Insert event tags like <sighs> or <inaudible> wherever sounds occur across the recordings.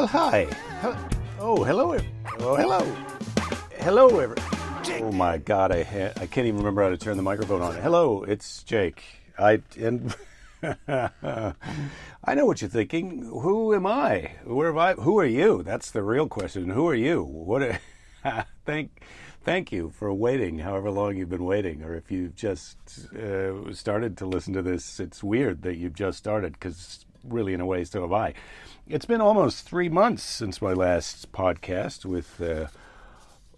Well, hi. Oh, hello. Oh, hello. Hello, ever. Oh my God, I ha- I can't even remember how to turn the microphone on. Hello, it's Jake. I and <laughs> I know what you're thinking. Who am I? Where have I? Who are you? That's the real question. Who are you? What? <laughs> Thank, thank you for waiting. However long you've been waiting, or if you've just uh, started to listen to this, it's weird that you've just started because really, in a way, so have I. It's been almost three months since my last podcast with. Uh,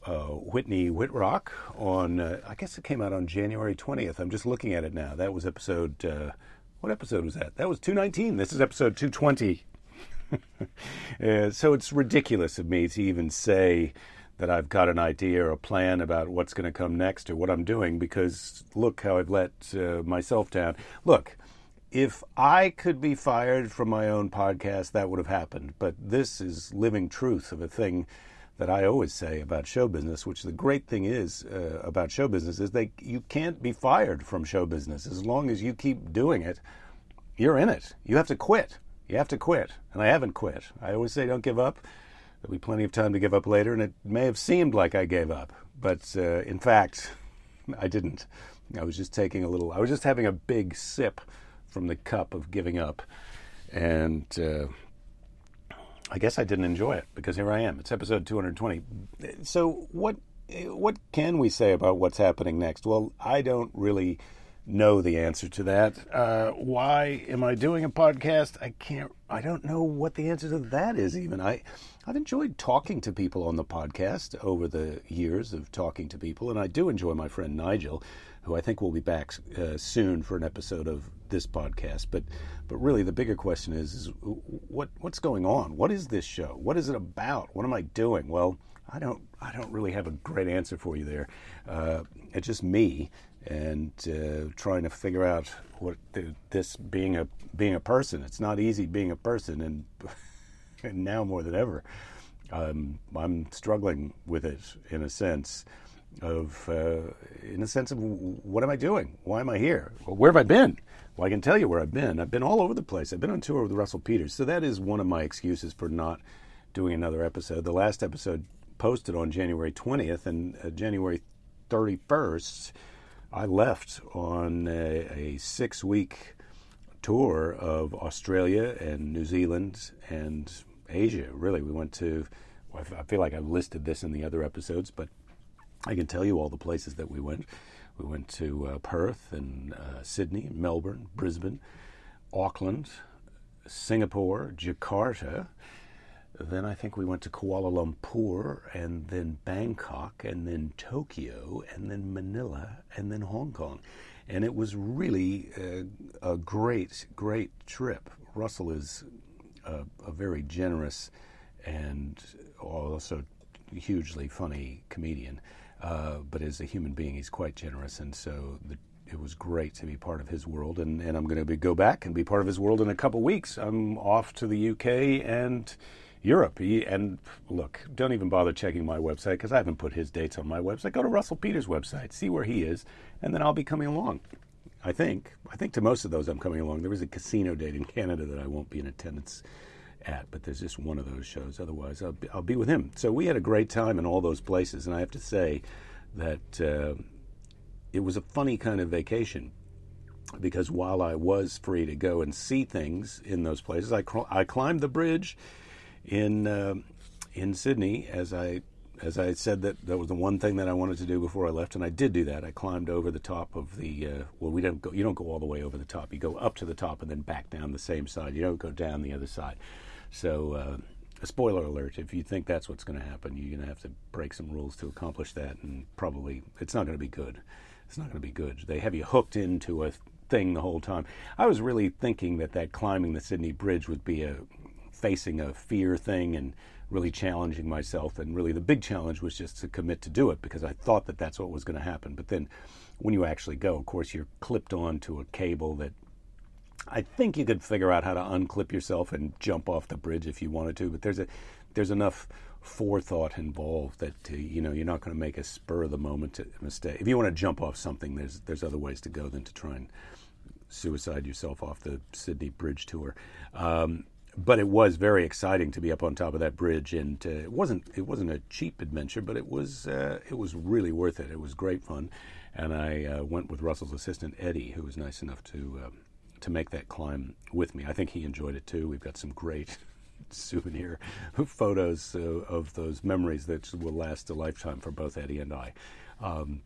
uh, Whitney Whitrock on, uh, I guess it came out on January 20th. I'm just looking at it now. That was episode, uh, what episode was that? That was 219. This is episode 220. <laughs> Uh, so it's ridiculous of me to even say that I've got an idea or a plan about what's going to come next or what I'm doing because look how I've let uh, myself down. Look, if I could be fired from my own podcast, that would have happened. But this is living truth of a thing that I always say about show business, which the great thing is uh, about show business is they you can't be fired from show business as long as you keep doing it. You're in it. You have to quit. You have to quit, and I haven't quit. I always say don't give up. There'll be plenty of time to give up later, and it may have seemed like I gave up, but uh, in fact, <laughs> I didn't. I was just taking a little. I was just having a big sip from the cup of giving up, and. Uh, I guess I didn't enjoy it because here I am. It's episode 220. So what what can we say about what's happening next? Well, I don't really know the answer to that. Uh, why am I doing a podcast? I can't. I don't know what the answer to that is. Even I, I've enjoyed talking to people on the podcast over the years of talking to people, and I do enjoy my friend Nigel, who I think will be back uh, soon for an episode of this podcast. But but really, the bigger question is, is what what's going on? What is this show? What is it about? What am I doing? Well, I don't I don't really have a great answer for you there. Uh, it's just me and uh, trying to figure out what the, this being a being a person. It's not easy being a person, and, <laughs> and now more than ever, um, I'm struggling with it in a sense of uh, in a sense of what am I doing? Why am I here? Where have I been? Well, I can tell you where I've been. I've been all over the place. I've been on tour with Russell Peters. So that is one of my excuses for not doing another episode. The last episode posted on January 20th and uh, January 31st, I left on a, a six week tour of Australia and New Zealand and Asia. Really, we went to, I feel like I've listed this in the other episodes, but I can tell you all the places that we went. We went to uh, Perth and uh, Sydney, Melbourne, Brisbane, Auckland, Singapore, Jakarta. Then I think we went to Kuala Lumpur and then Bangkok and then Tokyo and then Manila and then Hong Kong. And it was really a, a great, great trip. Russell is a, a very generous and also hugely funny comedian. Uh, but as a human being, he's quite generous, and so the, it was great to be part of his world. And, and I'm going to go back and be part of his world in a couple weeks. I'm off to the UK and Europe. And look, don't even bother checking my website because I haven't put his dates on my website. Go to Russell Peters' website, see where he is, and then I'll be coming along. I think. I think to most of those I'm coming along. There is a casino date in Canada that I won't be in attendance at, but there's just one of those shows. Otherwise, I'll be, I'll be with him. So we had a great time in all those places, and I have to say that uh, it was a funny kind of vacation because while I was free to go and see things in those places, I, I climbed the bridge in uh, in Sydney as I as I said that that was the one thing that I wanted to do before I left, and I did do that. I climbed over the top of the uh, well, we don't go. You don't go all the way over the top. You go up to the top and then back down the same side. You don't go down the other side. So, uh, a spoiler alert: if you think that's what's going to happen, you're going to have to break some rules to accomplish that, and probably it's not going to be good. It's not going to be good. They have you hooked into a thing the whole time. I was really thinking that that climbing the Sydney Bridge would be a facing a fear thing and really challenging myself. And really, the big challenge was just to commit to do it because I thought that that's what was going to happen. But then, when you actually go, of course, you're clipped onto a cable that I think you could figure out how to unclip yourself and jump off the bridge if you wanted to, but there's a there's enough forethought involved that uh, you know you're not going to make a spur of the moment mistake. If you want to jump off something, there's there's other ways to go than to try and suicide yourself off the Sydney Bridge tour. Um, but it was very exciting to be up on top of that bridge, and uh, it wasn't it wasn't a cheap adventure, but it was uh, it was really worth it. It was great fun, and I uh, went with Russell's assistant Eddie, who was nice enough to um, to make that climb with me. I think he enjoyed it too. We've got some great <laughs> souvenir photos uh, of those memories that will last a lifetime for both Eddie and I. Um,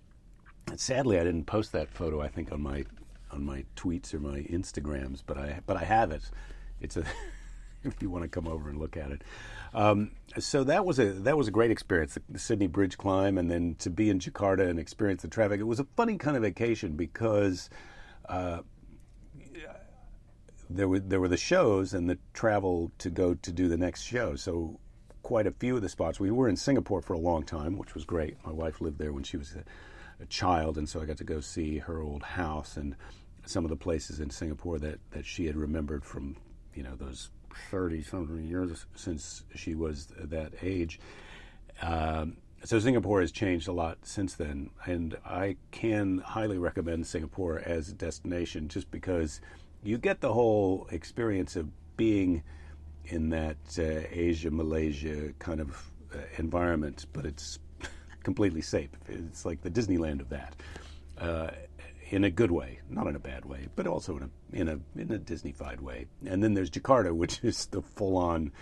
sadly, I didn't post that photo. I think on my on my tweets or my Instagrams, but I but I have it. It's a <laughs> if you want to come over and look at it. Um, so that was a that was a great experience, the, the, Sydney Bridge climb, and then to be in Jakarta and experience the traffic. It was a funny kind of vacation because uh, there were there were the shows and the travel to go to do the next show. So quite a few of the spots. We were in Singapore for a long time, which was great. My wife lived there when she was a, a child, and so I got to go see her old house and some of the places in Singapore that, that she had remembered from you know those thirty something years since she was that age. Um, so Singapore has changed a lot since then, and I can highly recommend Singapore as a destination just because you get the whole experience of being in that uh, Asia, Malaysia kind of uh, environment, but it's <laughs> completely safe. It's like the Disneyland of that, uh, in a good way, not in a bad way, but also in a in a in a Disneyfied way. And then there's Jakarta, <laughs> which is the full-on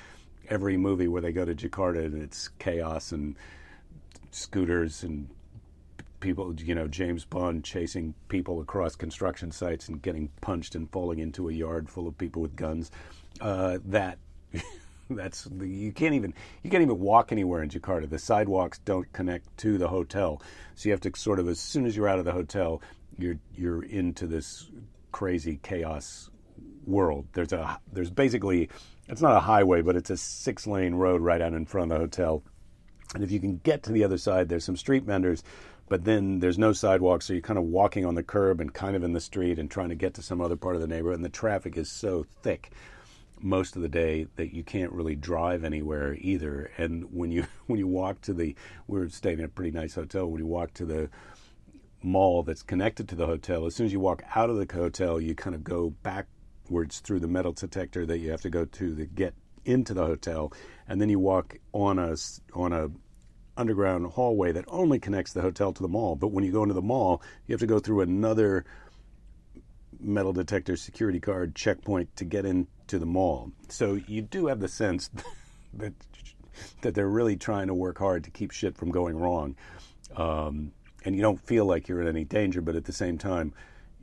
every movie where they go to Jakarta and it's chaos and scooters and people, you know, James Bond chasing people across construction sites and getting punched and falling into a yard full of people with guns. Uh, that <laughs> that's you can't even you can't even walk anywhere in Jakarta. The sidewalks don't connect to the hotel, so you have to sort of as soon as you're out of the hotel, you're you're into this crazy chaos world. There's a there's basically it's not a highway, but it's a six lane road right out in front of the hotel. And if you can get to the other side, there's some street vendors but then there's no sidewalk, so you're kind of walking on the curb and kind of in the street and trying to get to some other part of the neighborhood. And the traffic is so thick most of the day that you can't really drive anywhere either. And when you <laughs> when you walk to the, we are staying in a pretty nice hotel. When you walk to the mall that's connected to the hotel, as soon as you walk out of the hotel, you kind of go backwards through the metal detector that you have to go to to get into the hotel, and then you walk on a on a underground hallway that only connects the hotel to the mall. But when you go into the mall, you have to go through another metal detector security card checkpoint to get into the mall. So you do have the sense <laughs> that that they're really trying to work hard to keep shit from going wrong. Um, and you don't feel like you're in any danger, but at the same time,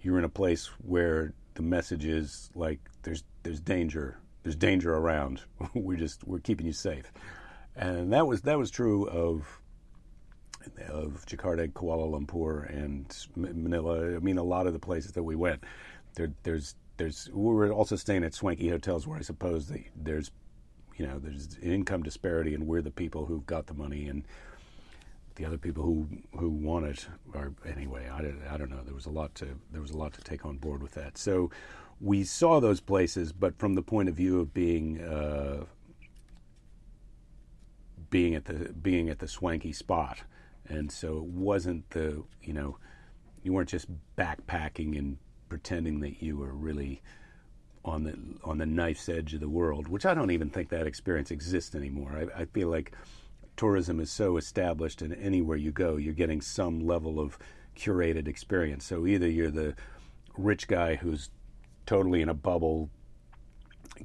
you're in a place where the message is like there's there's danger, there's danger around. <laughs> we're just we're keeping you safe and that was that was true of of Jakarta, Kuala Lumpur, and Manila. I mean, a lot of the places that we went, there, there's there's we were also staying at swanky hotels where I suppose the, there's you know there's income disparity, and we're the people who've got the money, and the other people who who want it are anyway. I, I don't know. There was a lot to there was a lot to take on board with that. So we saw those places, but from the point of view of being uh, being at the being at the swanky spot, and so it wasn't the you know you weren't just backpacking and pretending that you were really on the on the knife's edge of the world, which I don't even think that experience exists anymore. I, I feel like tourism is so established, and anywhere you go, you're getting some level of curated experience. So either you're the rich guy who's totally in a bubble,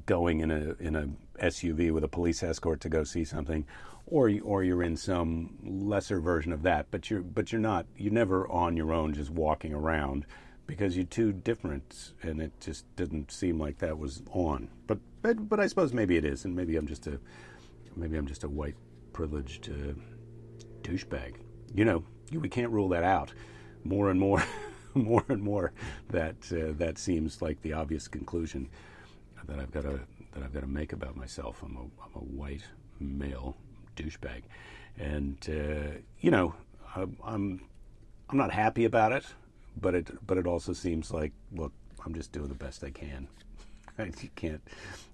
going in a in a SUV with a police escort to go see something, or or you're in some lesser version of that. But you're but you're not you're never on your own just walking around because you're too different, and it just didn't seem like that was on. But but but I suppose maybe it is, and maybe I'm just a maybe I'm just a white privileged uh, douchebag. You know, we can't rule that out. More and more, <laughs> more and more, that uh, that seems like the obvious conclusion that I've got to that I've got to make about myself. I'm a I'm a white male douchebag, and uh, you know, I'm, I'm I'm not happy about it, but it but it also seems like look, I'm just doing the best I can. <laughs> I can't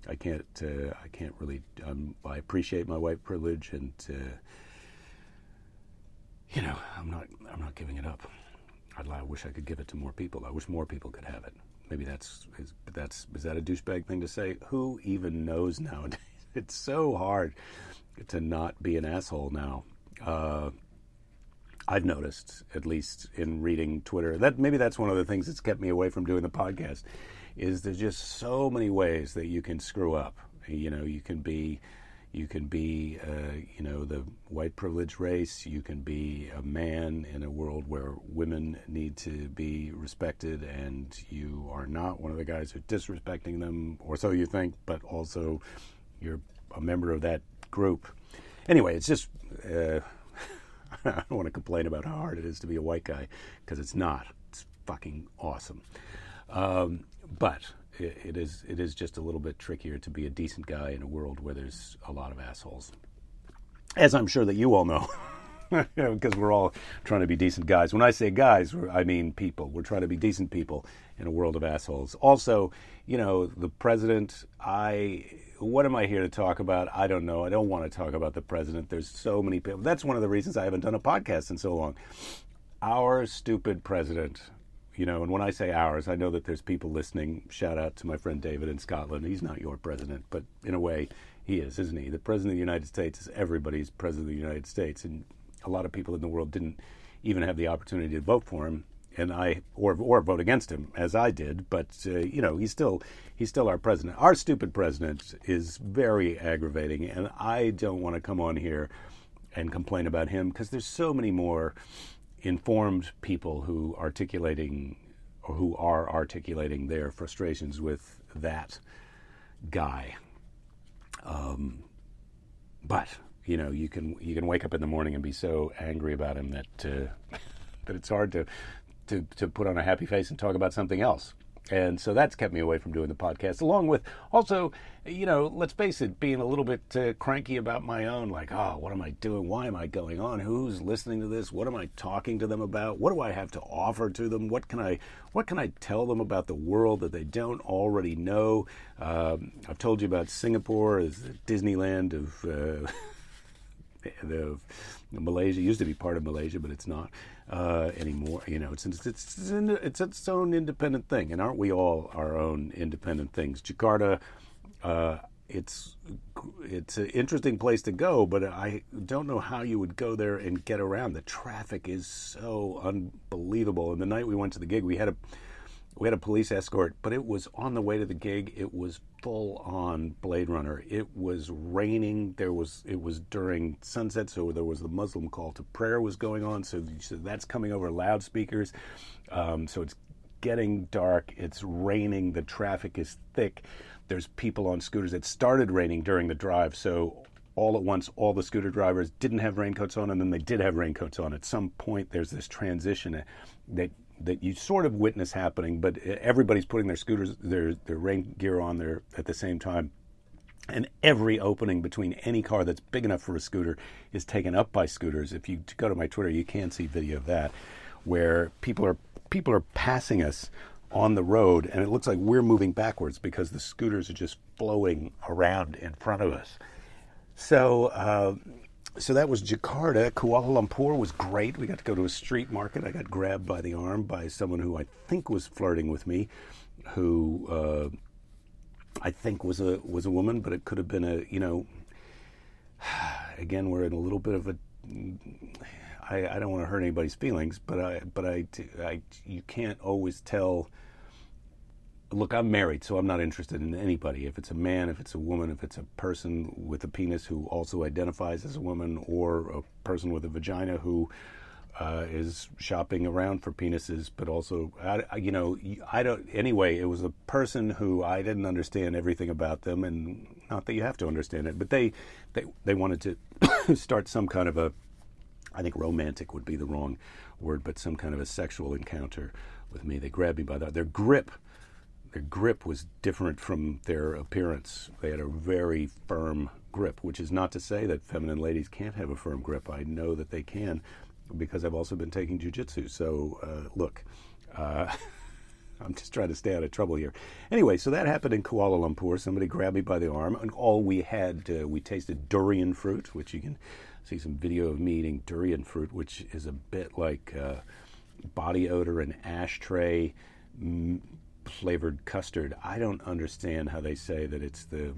I can't uh, I can't really um, I appreciate my white privilege and uh, you know I'm not I'm not giving it up. I'd, I wish I could give it to more people. I wish more people could have it. Maybe that's is, that's is that a douchebag thing to say? Who even knows nowadays? <laughs> It's so hard to not be an asshole now. Uh, I've noticed, at least in reading Twitter, that maybe that's one of the things that's kept me away from doing the podcast. Is there's just so many ways that you can screw up. You know, you can be you can be, uh, you know, the white privileged race. You can be a man in a world where women need to be respected, and you are not one of the guys who's disrespecting them, or so you think, but also you're a member of that group. Anyway, it's just. Uh, <laughs> I don't want to complain about how hard it is to be a white guy because it's not. It's fucking awesome. Um, but it, is it is just a little bit trickier to be a decent guy in a world where there's a lot of assholes, as I'm sure that you all know. <laughs> because we're all trying to be decent guys. When I say guys, I mean people. We're trying to be decent people in a world of assholes. Also, you know, the president, I what am I here to talk about? I don't know. I don't want to talk about the president. There's so many people. That's one of the reasons I haven't done a podcast in so long. Our stupid president you know, and when I say ours, I know that there's people listening. Shout out to my friend David in Scotland. He's not your president, but in a way, he is, isn't he? The president of the United States is everybody's president of the United States, and a lot of people in the world didn't even have the opportunity to vote for him, and I or or vote against him as I did. But uh, you know, he's still he's still our president. Our stupid president is very aggravating, and I don't want to come on here and complain about him because there's so many more informed people who articulating or who are articulating their frustrations with that guy. Um, but you know, you can you can wake up in the morning and be so angry about him that uh, <laughs> that it's hard to, to to put on a happy face and talk about something else. And so that's kept me away from doing the podcast, along with also, you know, let's face it, being a little bit uh, cranky about my own, like, oh, what am I doing? Why am I going on? Who's listening to this? What am I talking to them about? What do I have to offer to them? What can I, what can I tell them about the world that they don't already know? Um, I've told you about Singapore as Disneyland of. Uh, <laughs> the Malaysia used to be part of Malaysia, but it's not uh, anymore. You know, it's it's it's, it's its own independent thing, and aren't we all our own independent things? Jakarta, uh, it's it's an interesting place to go, but I don't know how you would go there and get around. The traffic is so unbelievable. And the night we went to the gig, we had a we had a police escort, but it was on the way to the gig. It was full on Blade Runner. It was raining. There was it was during sunset, so there was the Muslim call to prayer was going on. So, so that's coming over loudspeakers. Um, so it's getting dark. It's raining. The traffic is thick. There's people on scooters. It started raining during the drive, so all at once, all the scooter drivers didn't have raincoats on, and then they did have raincoats on. At some point, there's this transition that that you sort of witness happening, but everybody's putting their scooters, their their rain gear on there at the same time. And every opening between any car that's big enough for a scooter is taken up by scooters. If you go to my Twitter, you can see video of that, where people are people are passing us on the road, and it looks like we're moving backwards because the scooters are just flowing around in front of us. So uh, so that was Jakarta. Kuala Lumpur was great. We got to go to a street market. I got grabbed by the arm by someone who I think was flirting with me, who uh, I think was a was a woman, but it could have been a you know. <sighs> Again, we're in a little bit of a. I, I don't want to hurt anybody's feelings, but I but I, I you can't always tell look, I'm married, so I'm not interested in anybody. If it's a man, if it's a woman, if it's a person with a penis who also identifies as a woman, or a person with a vagina who uh, is shopping around for penises, but also, I, you know, I don't. Anyway, it was a person who I didn't understand everything about them, and not that you have to understand it, but they they they wanted to <coughs> start some kind of a, I think romantic would be the wrong word, but some kind of a sexual encounter with me. They grabbed me by the their grip their grip was different from their appearance. They had a very firm grip, which is not to say that feminine ladies can't have a firm grip. I know that they can because I've also been taking jujitsu. So, uh, look, uh, <laughs> I'm just trying to stay out of trouble here. Anyway, so that happened in Kuala Lumpur. Somebody grabbed me by the arm, and all we had, uh, we tasted durian fruit, which you can see some video of me eating durian fruit, which is a bit like uh, body odor and ashtray flavored custard. I don't understand how they say that it's the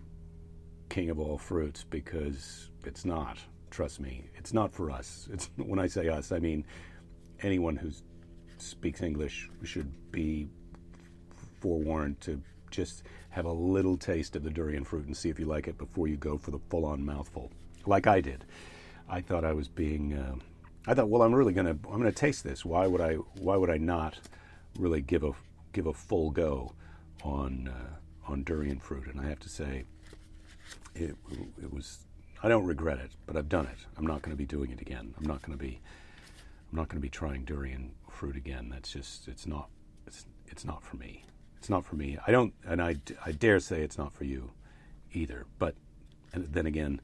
king of all fruits because it's not. Trust me, it's not for us. It's <laughs> when I say us, I mean anyone who speaks English should be forewarned to just have a little taste of the durian fruit and see if you like it before you go for the full-on mouthful, like I did. I thought I was being. Uh, I thought, well, I'm really gonna. I'm gonna taste this. Why would I? Why would I not really give a give a full go on uh, on durian fruit? And I have to say, it it was. I don't regret it, but I've done it. I'm not going to be doing it again. I'm not going to be. I'm not going to be trying durian fruit again. That's just. It's not. It's it's not for me. It's not for me. I don't, and I, I dare say it's not for you either. But then again,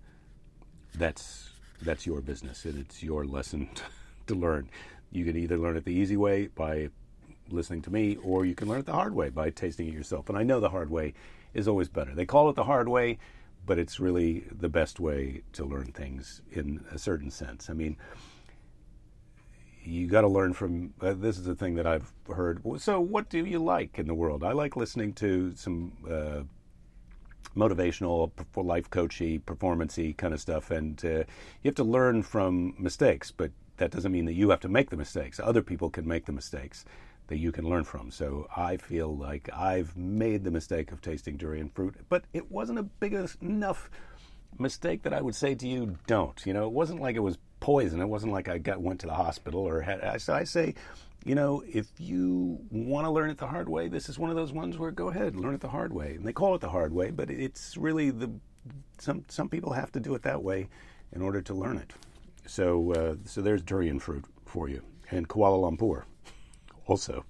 that's that's your business and it's your lesson <laughs> to learn. You can either learn it the easy way by listening to me, or you can learn it the hard way by tasting it yourself. And I know the hard way is always better. They call it the hard way, but it's really the best way to learn things in a certain sense. I mean, you got to learn from uh, this is the thing that I've heard. So, what do you like in the world? I like listening to some uh, motivational, life coachy, performancey kind of stuff, and uh, you have to learn from mistakes. But that doesn't mean that you have to make the mistakes. Other people can make the mistakes that you can learn from. So I feel like I've made the mistake of tasting durian fruit, but it wasn't a big enough mistake that I would say to you, don't. You know, it wasn't like it was poison. It wasn't like I got went to the hospital or had. So I say, you know, if you want to learn it the hard way, this is one of those ones where go ahead, learn it the hard way. And they call it the hard way, but it's really the some some people have to do it that way in order to learn it. So uh, so there's durian fruit for you, and Kuala Lumpur also.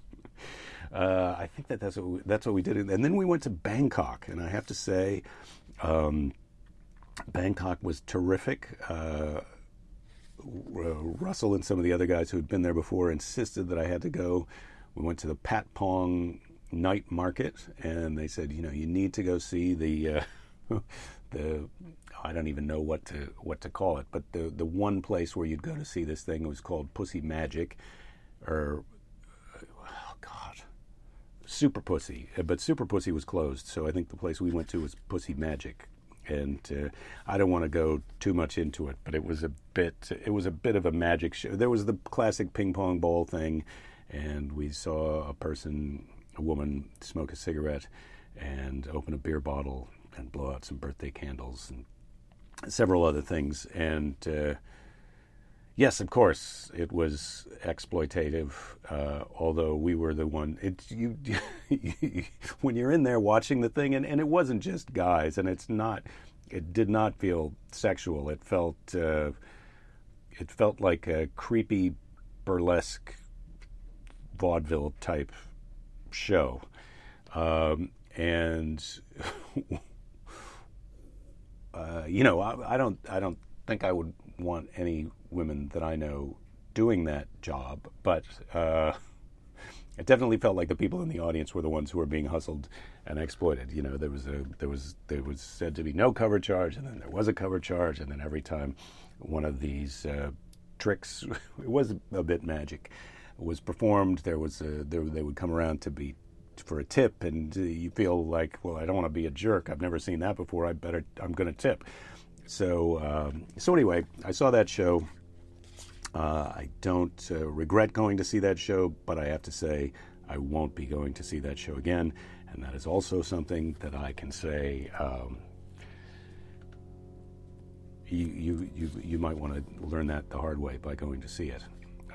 Uh, I think that that's what we, that's what we did, and then we went to Bangkok, and I have to say, um, Bangkok was terrific. Uh, Russell and some of the other guys who had been there before insisted that I had to go. We went to the Patpong night market, and they said, you know, you need to go see the uh, <laughs> the I don't even know what to what to call it, but the the one place where you'd go to see this thing was called Pussy Magic, or God, Super Pussy. But Super Pussy was closed, so I think the place we went to was Pussy Magic and uh, I don't want to go too much into it, but it was a bit it was a bit of a magic show. There was the classic ping pong ball thing, and we saw a person, a woman, smoke a cigarette and open a beer bottle and blow out some birthday candles and several other things. And uh, yes, of course, it was exploitative. Uh, although we were the one, it you, <laughs> when you're in there watching the thing, and, and it wasn't just guys, and it's not, it did not feel sexual. It felt, uh, it felt like a creepy, burlesque, vaudeville type show, um, and. <laughs> Uh, you know, I, I don't, I don't think I would want any women that I know doing that job, but uh, it definitely felt like the people in the audience were the ones who were being hustled and exploited. You know, there was a there was there was said to be no cover charge, and then there was a cover charge, and then every time one of these uh, tricks, <laughs> it was a bit magic, was performed, there was a, there, they would come around to be for a tip, and you feel like, well, I don't want to be a jerk. I've never seen that before. I better I'm going to tip. So, um, so anyway, I saw that show. Uh, I don't uh, regret going to see that show, but I have to say I won't be going to see that show again. And that is also something that I can say. Um, you, you, you, you might want to learn that the hard way by going to see it,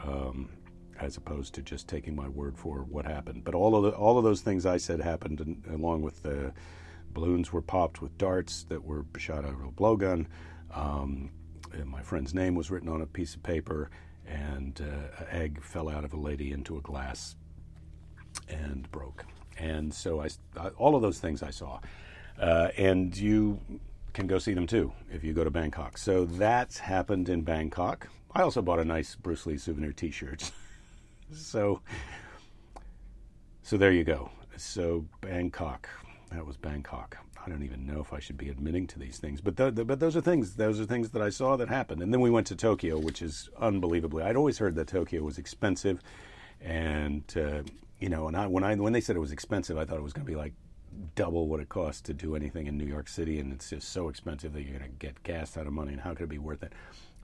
um, as opposed to just taking my word for what happened. But all of the, all of those things I said happened, along with the balloons were popped with darts that were shot out of a blowgun. Um, my friend's name was written on a piece of paper, and uh, an egg fell out of a lady into a glass and broke. And so I, all of those things I saw, uh, and you can go see them too if you go to Bangkok. So that's happened in Bangkok. I also bought a nice Bruce Lee souvenir T-shirt. <laughs> so, so there you go. So Bangkok. That was Bangkok. I don't even know if I should be admitting to these things, but the, the, but those are things. Those are things that I saw that happened. And then we went to Tokyo, which is unbelievably. I'd always heard that Tokyo was expensive, and uh, you know, and I when I when they said it was expensive, I thought it was going to be like double what it costs to do anything in New York City, and it's just so expensive that you're going to get gas out of money, and how could it be worth it?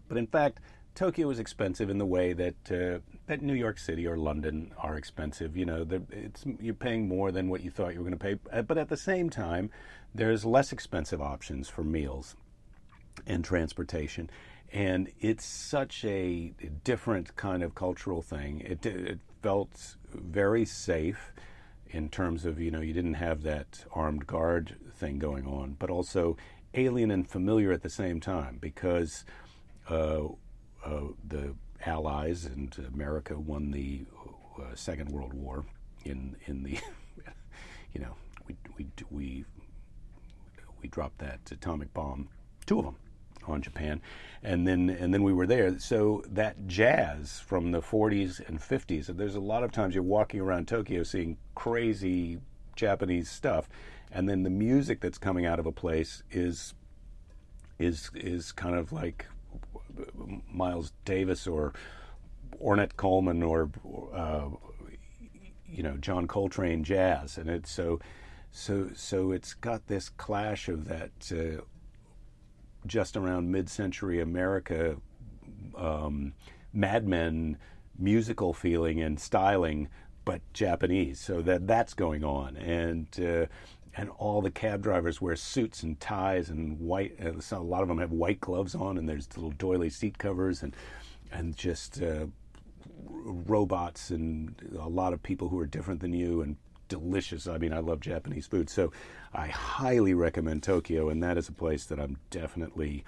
But in fact, Tokyo is expensive in the way that uh, that New York City or London are expensive. You know, it's you're paying more than what you thought you were going to pay, uh, but at the same time, there's less expensive options for meals and transportation. And it's such a different kind of cultural thing. It, it felt very safe in terms of, you know, you didn't have that armed guard thing going on, but also alien and familiar at the same time because uh, uh, the Allies and America won the uh, Second World War in in the <laughs> you know we we we we dropped that atomic bomb, two of them on Japan, and then and then we were there. So that jazz from the 40s and 50s. There's a lot of times you're walking around Tokyo seeing crazy Japanese stuff, and then the music that's coming out of a place is is is kind of like Miles Davis or Ornette Coleman or uh, you know John Coltrane jazz, and it's so so so it's got this clash of that uh, just around mid-century America um, Mad Men musical feeling and styling, but Japanese. So that that's going on, and uh, and all the cab drivers wear suits and ties and white. Uh, so a lot of them have white gloves on, and there's little doily seat covers, and and just uh, robots and a lot of people who are different than you and delicious. I mean, I love Japanese food, so I highly recommend Tokyo, and that is a place that I'm definitely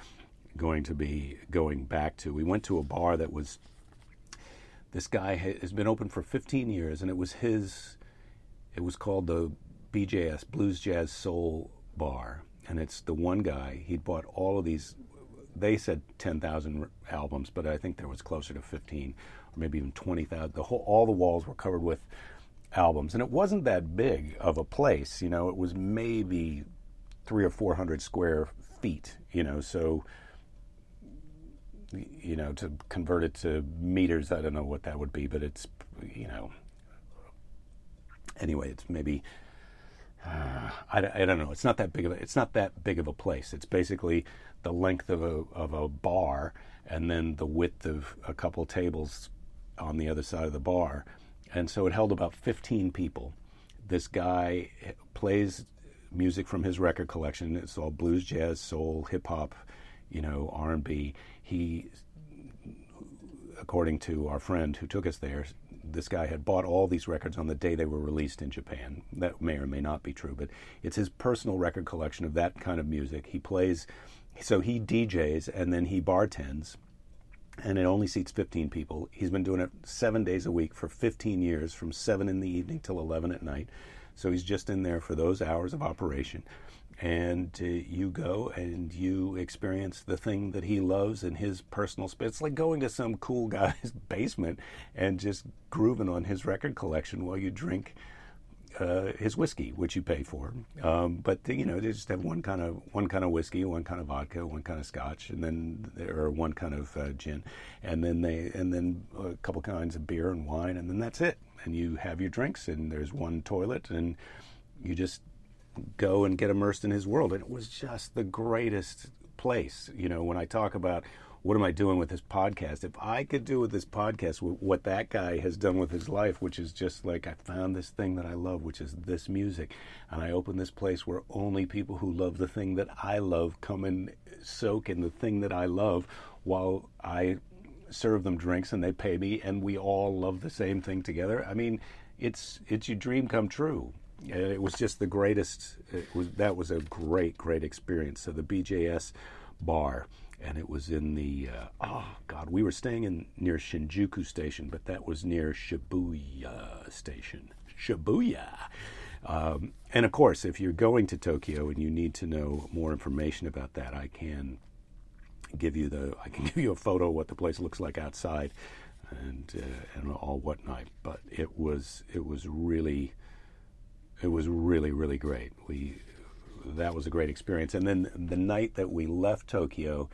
going to be going back to. We went to a bar that was. This guy has been open for 15 years, and it was his. It was called the BJS Blues Jazz Soul Bar, and it's the one guy. He'd bought all of these. They said 10,000 albums, but I think there was closer to 15 or maybe even 20,000. The whole all the walls were covered with albums, and it wasn't that big of a place. You know, it was maybe three or four hundred square feet. You know, so you know to convert it to meters, I don't know what that would be, but it's you know. Anyway, it's maybe I, I, don't know. It's not that big of a, it's not that big of a place. It's basically the length of a of a bar and then the width of a couple tables on the other side of the bar and so it held about 15 people. This guy plays music from his record collection. It's all blues, jazz, soul, hip hop, you know, R&B. He according to our friend who took us there, this guy had bought all these records on the day they were released in Japan. That may or may not be true, but it's his personal record collection of that kind of music. He plays, so he DJs and then he bartends and it only seats 15 people. He's been doing it seven days a week for 15 years, from 7 in the evening till 11 at night. So he's just in there for those hours of operation. And uh, you go and you experience the thing that he loves in his personal space. It's like going to some cool guy's <laughs> basement and just grooving on his record collection while you drink uh, his whiskey, which you pay for. Um, but you know, they just have one kind of one kind of whiskey, one kind of vodka, one kind of scotch, and then or one kind of uh, gin, and then they and then a couple kinds of beer and wine, and then that's it. And you have your drinks, and there's one toilet, and you just go and get immersed in his world. And it was just the greatest place. You know, when I talk about what am I doing with this podcast? If I could do with this podcast what that guy has done with his life, which is just like I found this thing that I love, which is this music, and I open this place where only people who love the thing that I love come and soak in the thing that I love while I serve them drinks and they pay me and we all love the same thing together. I mean, it's it's your dream come true. It was just the greatest. It was that was a great great experience. So the BJS bar and it was in the uh, oh god we were staying in near shinjuku station but that was near shibuya station shibuya um, and of course if you're going to tokyo and you need to know more information about that i can give you the i can <laughs> give you a photo of what the place looks like outside and uh, and all whatnot but it was it was really it was really really great. We that was a great experience. And then the night that we left tokyo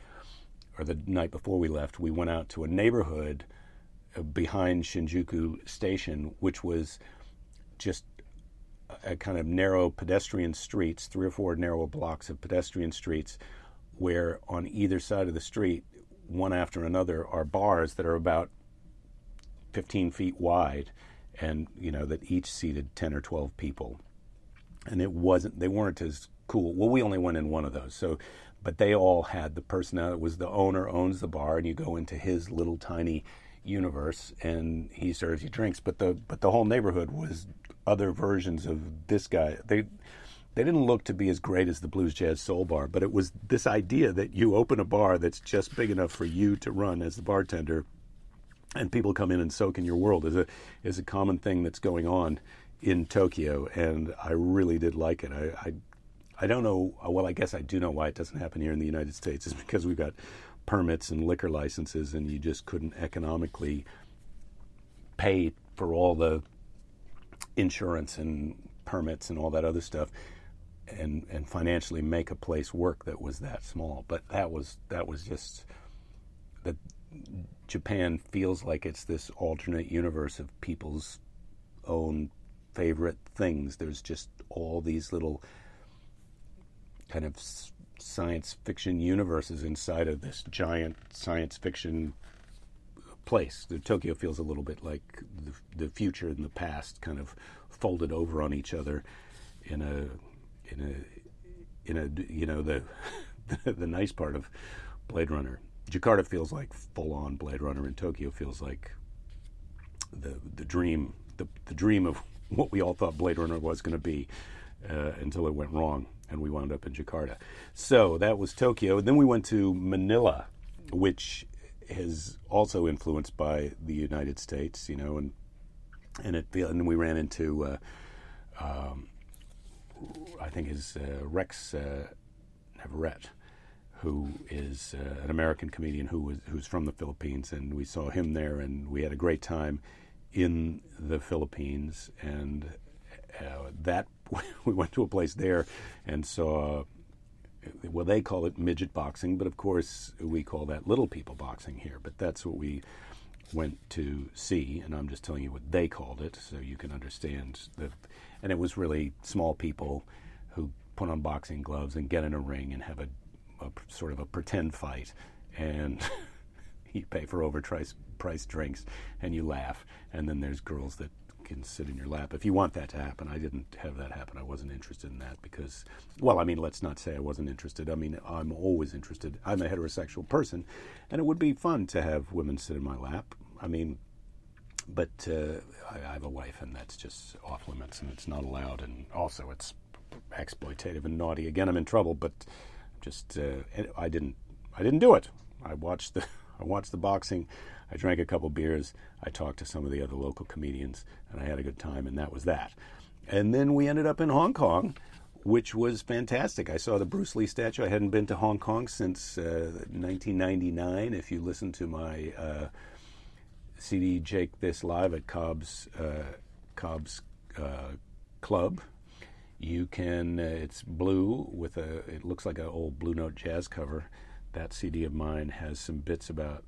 or the night before we left, we went out to a neighborhood uh, behind Shinjuku Station, which was just a kind of narrow pedestrian streets, three or four narrow blocks of pedestrian streets, where on either side of the street, one after another, are bars that are about 15 feet wide, and you know that each seated 10 or 12 people. And it wasn't; they weren't as cool. Well, we only went in one of those, so but they all had the personality. It was the owner owns the bar, and you go into his little tiny universe, and he serves you drinks. But the but the whole neighborhood was other versions of this guy. They they didn't look to be as great as the blues jazz soul bar, but it was this idea that you open a bar that's just big enough for you to run as the bartender, and people come in and soak in your world is a is a common thing that's going on in Tokyo, and I really did like it. I, I I don't know. Well, I guess I do know why it doesn't happen here in the United States. Is because we've got permits and liquor licenses, and you just couldn't economically pay for all the insurance and permits and all that other stuff and and financially make a place work that was that small but that was that was just that Japan feels like it's this alternate universe of people's own favorite things there's just all these little kind of science fiction universes inside of this giant science fiction place. The Tokyo feels a little bit like the, the future and the past kind of folded over on each other in a in a in a you know the <laughs> the, the nice part of Blade Runner. Jakarta feels like full on Blade Runner, and Tokyo feels like the the dream the the dream of <laughs> what we all thought Blade Runner was going to be uh, until it went wrong, and we wound up in Jakarta. So that was Tokyo. Then we went to Manila, which is also influenced by the United States, you know, and and it and we ran into uh, um, I think is uh, Rex uh, Navarrete, who is uh, an American comedian who was who's from the Philippines, and we saw him there, and we had a great time in the Philippines, and uh, that <laughs> we went to a place there and saw well, they call it midget boxing, but of course we call that little people boxing here. But that's what we went to see, and I'm just telling you what they called it, so you can understand. The, and it was really small people who put on boxing gloves and get in a ring and have a sort of a pretend fight, and <laughs> you pay for overpriced price drinks and you laugh, and then there's girls that can sit in your lap if you want that to happen. I didn't have that happen. I wasn't interested in that because, well, I mean, let's not say I wasn't interested. I mean, I'm always interested. I'm a heterosexual person, and it would be fun to have women sit in my lap. I mean, but uh, I, I have a wife, and that's just off limits, and it's not allowed. And also, it's exploitative and naughty. Again, I'm in trouble, but just uh, I didn't. I didn't do it. I watched the. <laughs> I watched the boxing. I drank a couple beers. I talked to some of the other local comedians, and I had a good time, and that was that. And then we ended up in Hong Kong, which was fantastic. I saw the Bruce Lee statue. I hadn't been to Hong Kong since uh, 1999. If you listen to my uh, CD Jake This Live at Cobb's, uh, Cobb's uh, Club, you can, uh, it's blue with a, it looks like an old Blue Note jazz cover. That CD of mine has some bits about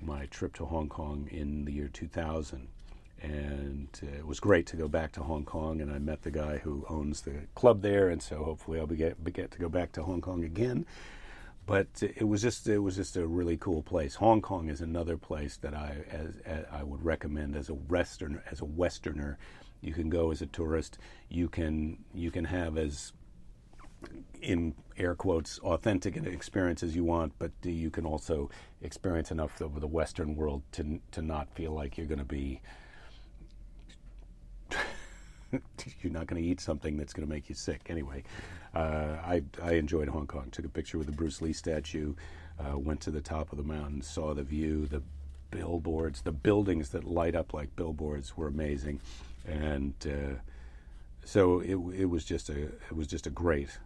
my trip to Hong Kong in the year 2000. And uh, it was great to go back to Hong Kong, and I met the guy who owns the club there, and so hopefully I'll be get, get to go back to Hong Kong again. But it was just it was just a really cool place. Hong Kong is another place that I as, as I would recommend as a western as a westerner. You can go as a tourist. You can you can have as in air quotes authentic experiences you want, but you can also experience enough of the Western world to to not feel like you're going to be <laughs> you're not going to eat something that's going to make you sick. Anyway, uh, I I enjoyed Hong Kong. Took a picture with the Bruce Lee statue. Uh, went to the top of the mountain, saw the view, the billboards, the buildings that light up like billboards were amazing, and uh, so it it was just a it was just a great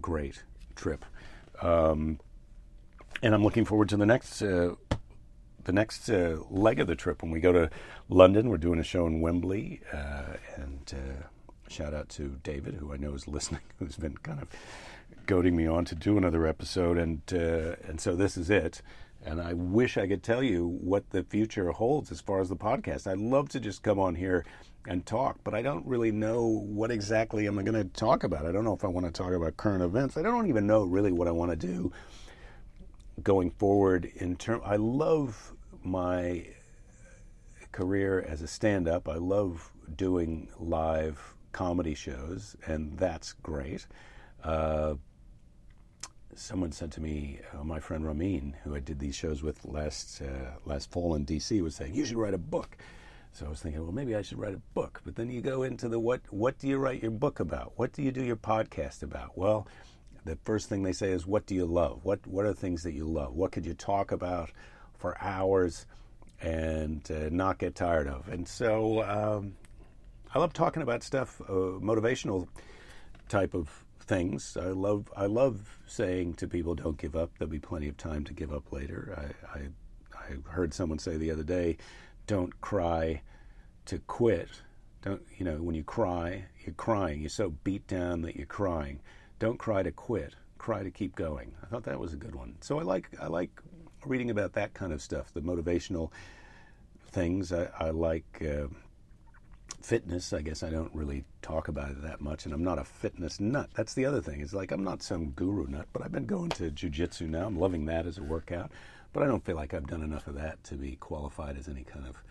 great trip. Um, and I'm looking forward to the next uh, the next uh, leg of the trip when we go to London. We're doing a show in Wembley, uh, and uh, shout out to David, who I know is <laughs> listening, who's been kind of goading me on to do another episode, and uh, and so this is it. and I wish I could tell you what the future holds as far as the podcast. I'd love to just come on here and talk, but I don't really know what exactly am I going to talk about. I don't know if I want to talk about current events. I don't even know really what I want to do going forward in term I love my career as a stand-up. I love doing live comedy shows, and that's great. Uh, someone said to me, uh, my friend Ramin, who I did these shows with last uh, last fall in D.C., was saying you should write a book. So I was thinking, well, maybe I should write a book. But then you go into the what? What do you write your book about? What do you do your podcast about? Well, the first thing they say is, what do you love? What What are the things that you love? What could you talk about for hours and uh, not get tired of? And so um, I love talking about stuff, uh, motivational type of things. I love I love saying to people, "Don't give up. There'll be plenty of time to give up later." I I, I heard someone say the other day, "Don't cry to quit." Don't you know when you cry, you're crying. You're so beat down that you're crying. Don't cry to quit. Cry to keep going. I thought that was a good one. So I like I like reading about that kind of stuff, the motivational things. I, I like. Uh, fitness, I guess I don't really talk about it that much, and I'm not a fitness nut. That's the other thing. It's like I'm not some guru nut, but I've been going to jujitsu now. I'm loving that as a workout, but I don't feel like I've done enough of that to be qualified as any kind of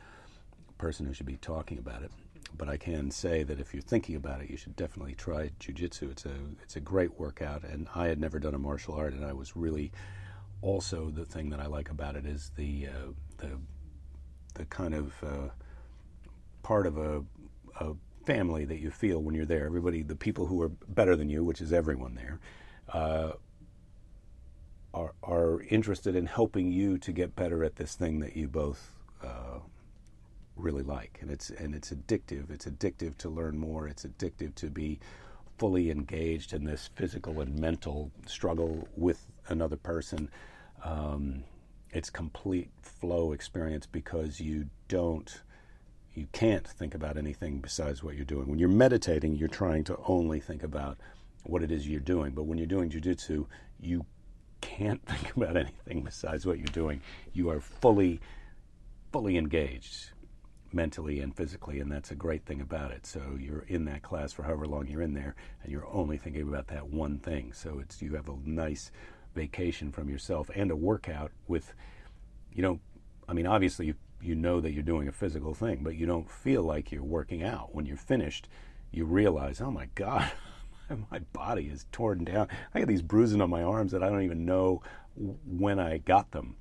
person who should be talking about it. But I can say that if you're thinking about it, you should definitely try jujitsu. It's a it's a great workout, and I had never done a martial art, and I was really also the thing that I like about it is the uh, the the kind of uh, part of a a family that you feel when you're there. Everybody, the people who are better than you, which is everyone there, uh, are are interested in helping you to get better at this thing that you both uh, really like, and it's and it's addictive. It's addictive to learn more. It's addictive to be fully engaged in this physical and mental struggle with another person. Um, it's complete flow experience because you don't you can't think about anything besides what you're doing. When you're meditating, you're trying to only think about what it is you're doing. But when you're doing jujitsu, you can't <laughs> think about anything besides what you're doing. You are fully, fully engaged mentally and physically, and that's a great thing about it. So you're in that class for however long you're in there, and you're only thinking about that one thing. So it's you have a nice vacation from yourself and a workout with, you know, I mean, obviously you you know that you're doing a physical thing, but you don't feel like you're working out. When you're finished, you realize, oh my God, <laughs> my body is torn down. I got these bruises on my arms that I don't even know when I got them,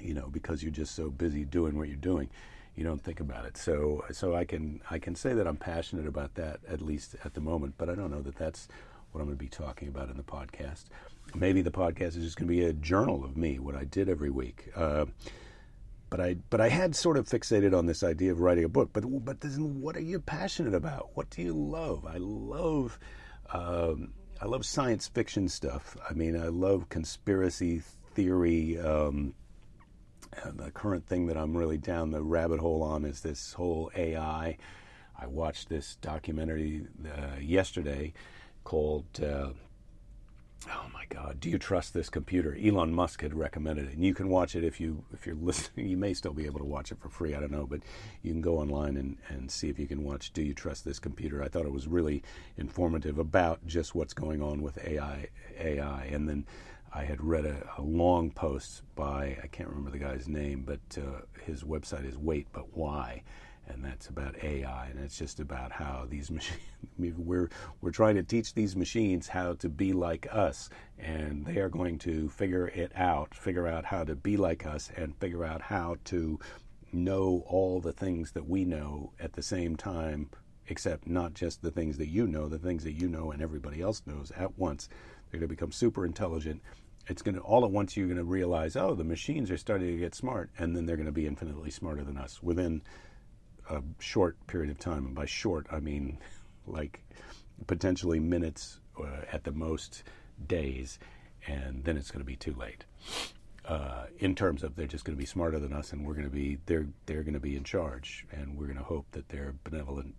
you know, because you're just so busy doing what you're doing. You don't think about it. So, so I can I can say that I'm passionate about that at least at the moment, but I don't know that that's what I'm going to be talking about in the podcast. Maybe the podcast is just going to be a journal of me, what I did every week. Uh, but I but I had sort of fixated on this idea of writing a book. But but what are you passionate about? What do you love? I love um, I love science fiction stuff. I mean, I love conspiracy theory. Um, the current thing that I'm really down the rabbit hole on is this whole AI. I watched this documentary uh, yesterday called uh, oh my god do you trust this computer? Elon musk had recommended it and you can watch it if you if you're <laughs> listening. You may still be able to watch it for free i don't know but you can go online and, and see if you can watch do you trust this computer? I thought it was really informative about just what's going on with ai ai and then i had read a, a long post by i can't remember the guy's name but uh, his website is wait but why and that's about AI, and it's just about how these machines. <laughs> we're we're trying to teach these machines how to be like us, and they are going to figure it out, figure out how to be like us, and figure out how to know all the things that we know at the same time, except not just the things that you know, the things that you know and everybody else knows at once. They're going to become super intelligent. It's going to all at once. You're going to realize, oh, the machines are starting to get smart, and then they're going to be infinitely smarter than us within a short period of time. And by short, I mean <laughs> like potentially minutes, uh, at the most days, and then it's going to be too late. Uh, in terms of they're just going to be smarter than us, and we're going to be they're they're going to be in charge, and we're going to hope that they're benevolent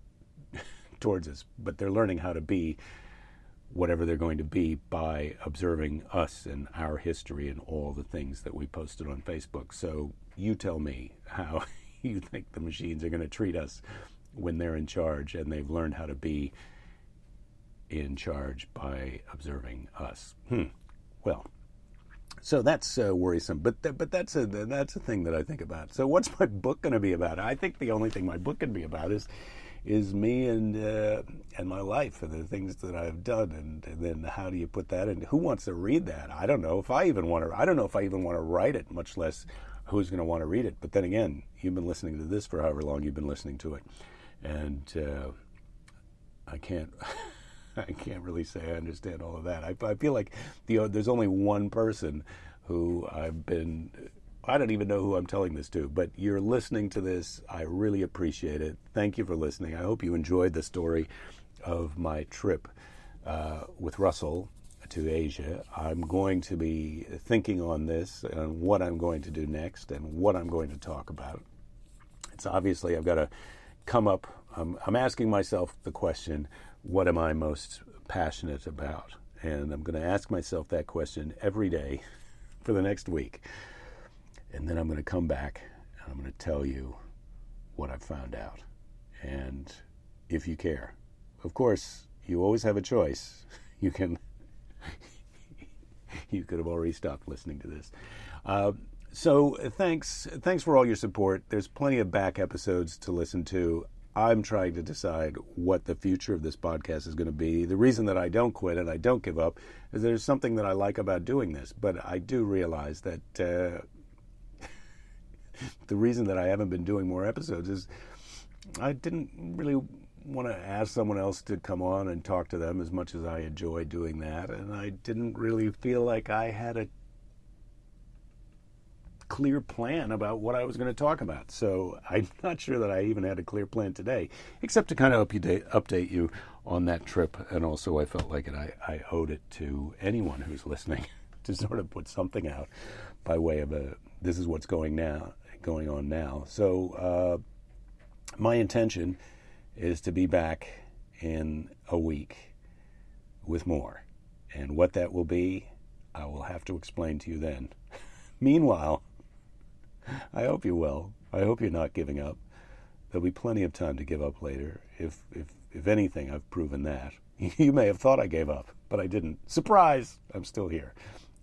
<laughs> towards us. But they're learning how to be whatever they're going to be by observing us and our history and all the things that we posted on Facebook. So you tell me how <laughs> <laughs> you think the machines are going to treat us when they're in charge and they've learned how to be in charge by observing us. Hmm. Well, so that's uh, worrisome, but th- but that's a that's a thing that I think about. So what's my book going to be about? I think the only thing my book can be about is is me and uh, and my life and the things that I've done, and, and, then how do you put that in? Who wants to read that? I don't know if I even want to. I don't know if I even want to write it, much less who's going to want to read it. But then again, you've been listening to this for however long you've been listening to it, and uh, I can't. <laughs> I can't really say I understand all of that. I, I feel like the, there's only one person who I've been. I don't even know who I'm telling this to, but you're listening to this. I really appreciate it. Thank you for listening. I hope you enjoyed the story of my trip uh, with Russell to Asia. I'm going to be thinking on this and what I'm going to do next and what I'm going to talk about. It's obviously I've got to come up. Um, I'm asking myself the question what am I most passionate about? And I'm going to ask myself that question every day <laughs> for the next week. And then I'm going to come back and I'm going to tell you what I've found out. And if you care, of course, you always have a choice. <laughs> You can, <laughs> you could have already stopped listening to this. Uh, so thanks, thanks for all your support. There's plenty of back episodes to listen to. I'm trying to decide what the future of this podcast is going to be. The reason that I don't quit and I don't give up is there's something that I like about doing this, but I do realize that uh, <laughs> the reason that I haven't been doing more episodes is I didn't really want to ask someone else to come on and talk to them as much as I enjoy doing that, and I didn't really feel like I had a clear plan about what I was going to talk about. So <laughs> I'm not sure that I even had a clear plan today, except to kind of update, update you on that trip. And also, I felt like it, I, I owed it to anyone who's listening <laughs> to sort of put something out by way of a this is what's going now going on now. So uh, my intention is to be back in a week with more. And what that will be, I will have to explain to you then. <laughs> Meanwhile, I hope you will. I hope you're not giving up. There'll be plenty of time to give up later. If if if anything, I've proven that. <laughs> You may have thought I gave up, but I didn't. Surprise! I'm still here,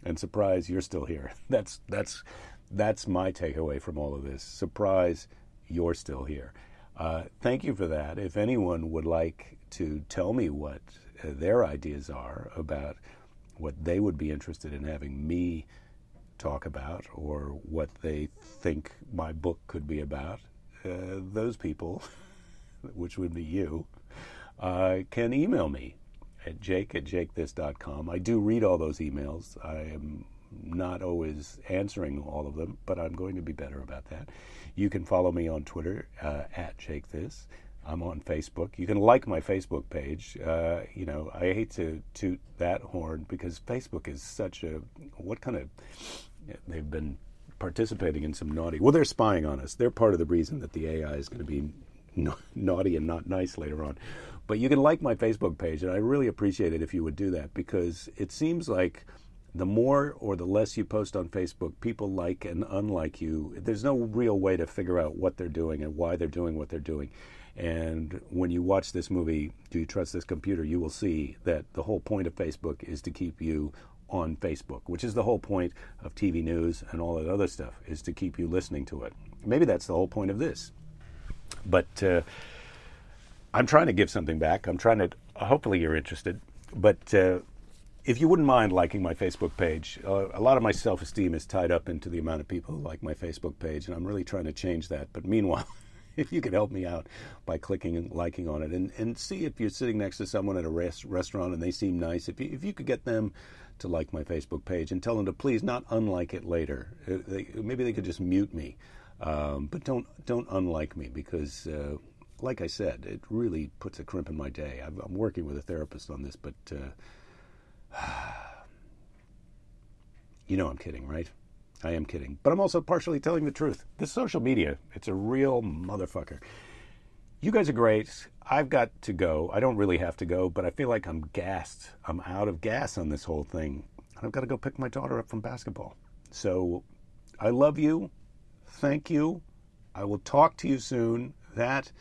and surprise, you're still here. <laughs> That's that's that's my takeaway from all of this. Surprise, you're still here. Uh, thank you for that. If anyone would like to tell me what uh, their ideas are about what they would be interested in having me talk about or what they think my book could be about, uh, those people, <laughs> which would be you, uh, can email me at jake at jakethis.com. I do read all those emails. I am not always answering all of them, but I'm going to be better about that. You can follow me on Twitter uh, at jakethis. I'm on Facebook. You can like my Facebook page. Uh, you know, I hate to toot that horn because Facebook is such a what kind of they've been participating in some naughty. Well, they're spying on us. They're part of the reason that the AI is going to be naughty and not nice later on. But you can like my Facebook page, and I really appreciate it if you would do that because it seems like the more or the less you post on Facebook, people like and unlike you. There's no real way to figure out what they're doing and why they're doing what they're doing. And when you watch this movie, Do You Trust This Computer? you will see that the whole point of Facebook is to keep you on Facebook, which is the whole point of TV news and all that other stuff, is to keep you listening to it. Maybe that's the whole point of this. But uh, I'm trying to give something back. I'm trying to, hopefully, you're interested. But uh, if you wouldn't mind liking my Facebook page, uh, a lot of my self esteem is tied up into the amount of people who like my Facebook page, and I'm really trying to change that. But meanwhile, <laughs> if you could help me out by clicking and liking on it, and, and see if you're sitting next to someone at a res- restaurant and they seem nice, if you, if you could get them to like my Facebook page and tell them to please not unlike it later. Uh, they, maybe they could just mute me, um, but don't don't unlike me because, uh, like I said, it really puts a crimp in my day. I'm, I'm working with a therapist on this, but uh, <sighs> you know I'm kidding, right? I am kidding, but I'm also partially telling the truth. This social media, it's a real motherfucker. you guys are great. I've got to go. I don't really have to go, but I feel like I'm gassed. I'm out of gas on this whole thing. I've got to go pick my daughter up from basketball. So I love you. Thank you. I will talk to you soon. That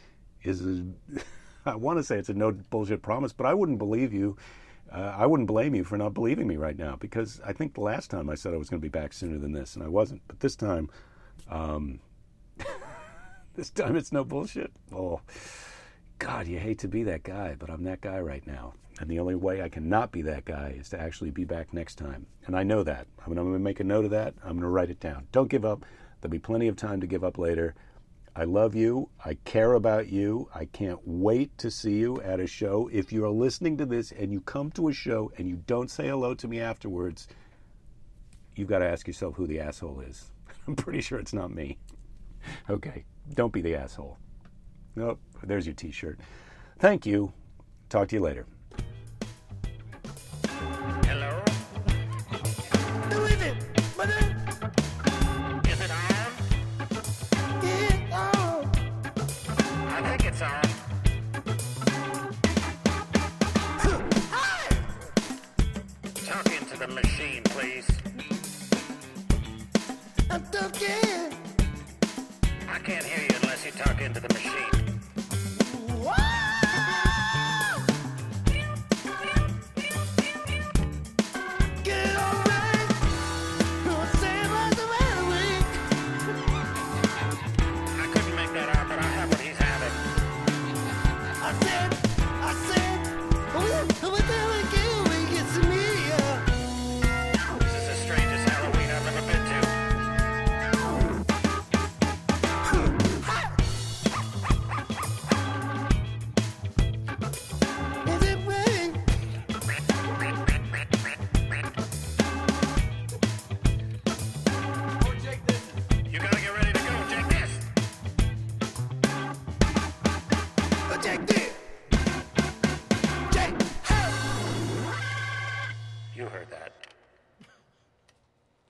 is, a, <laughs> I want to say it's a no bullshit promise, but I wouldn't believe you. Uh, I wouldn't blame you for not believing me right now because I think the last time I said I was going to be back sooner than this, and I wasn't. But this time, um, <laughs> this time it's no bullshit. Oh, God, you hate to be that guy, but I'm that guy right now. And the only way I can not be that guy is to actually be back next time. And I know that. I mean, I'm going to make a note of that. I'm going to write it down. Don't give up. There'll be plenty of time to give up later. I love you. I care about you. I can't wait to see you at a show. If you are listening to this and you come to a show and you don't say hello to me afterwards, you've got to ask yourself who the asshole is. <laughs> I'm pretty sure it's not me. Okay, don't be the asshole. Nope, there's your t shirt. Thank you. Talk to you later.